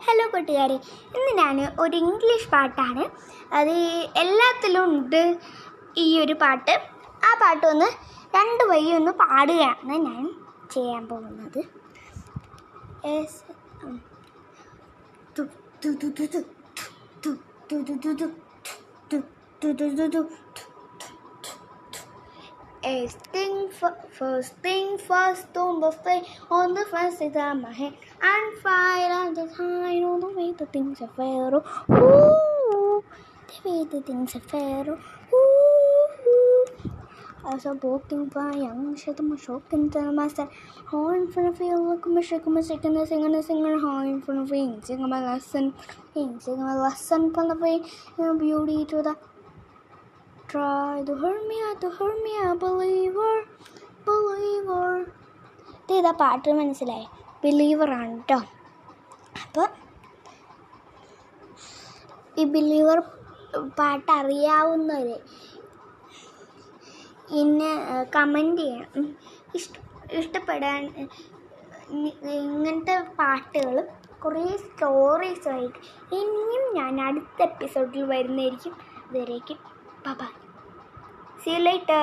Hello കൂട്ടുകാരെ ഇന്ന് ഞാൻ ഒരു ഇംഗ്ലീഷ് പാട്ടാണ് അത് എല്ലാത്തിലും ഉണ്ട് ഈ ഒരു പാട്ട് ആ പാട്ടൊന്ന് രണ്ട് വഴി ഒന്ന് പാടുകയാണ് ഞാൻ ചെയ്യാൻ പോകുന്നത് തു, തു, തു, തു, തു, തു, തു, തു, തു, തു, തു, തു, തു, തു. First thing, first thing first, on the face, on the first is on my head, and fire on the high, on the way the things are fair. Ooh, the way the things are fair. Ooh, as a walking by young, shock and tell myself, how in front of you, look, my shake, my shake, and the singer, the singer, how in front of you, sing my lesson, sing my lesson, from the way, beauty to the Try to hurt me, to hurt me, a believer, believer. ഇത് ഇതാ പാട്ട് മനസ്സിലായി ആണ് കേട്ടോ അപ്പോൾ ഈ believer പാട്ട് അറിയാവുന്നവർ എന്നെ കമന്റ് ചെയ്യണം. ഇഷ്ട ഇഷ്ടപ്പെടാൻ ഇങ്ങനത്തെ പാട്ടുകളും കുറേ സ്റ്റോറീസുമായിട്ട് ഇനിയും ഞാൻ അടുത്ത എപ്പിസോഡിൽ വരുന്നതായിരിക്കും ഇതുവരേക്കും Bye bye. See you later.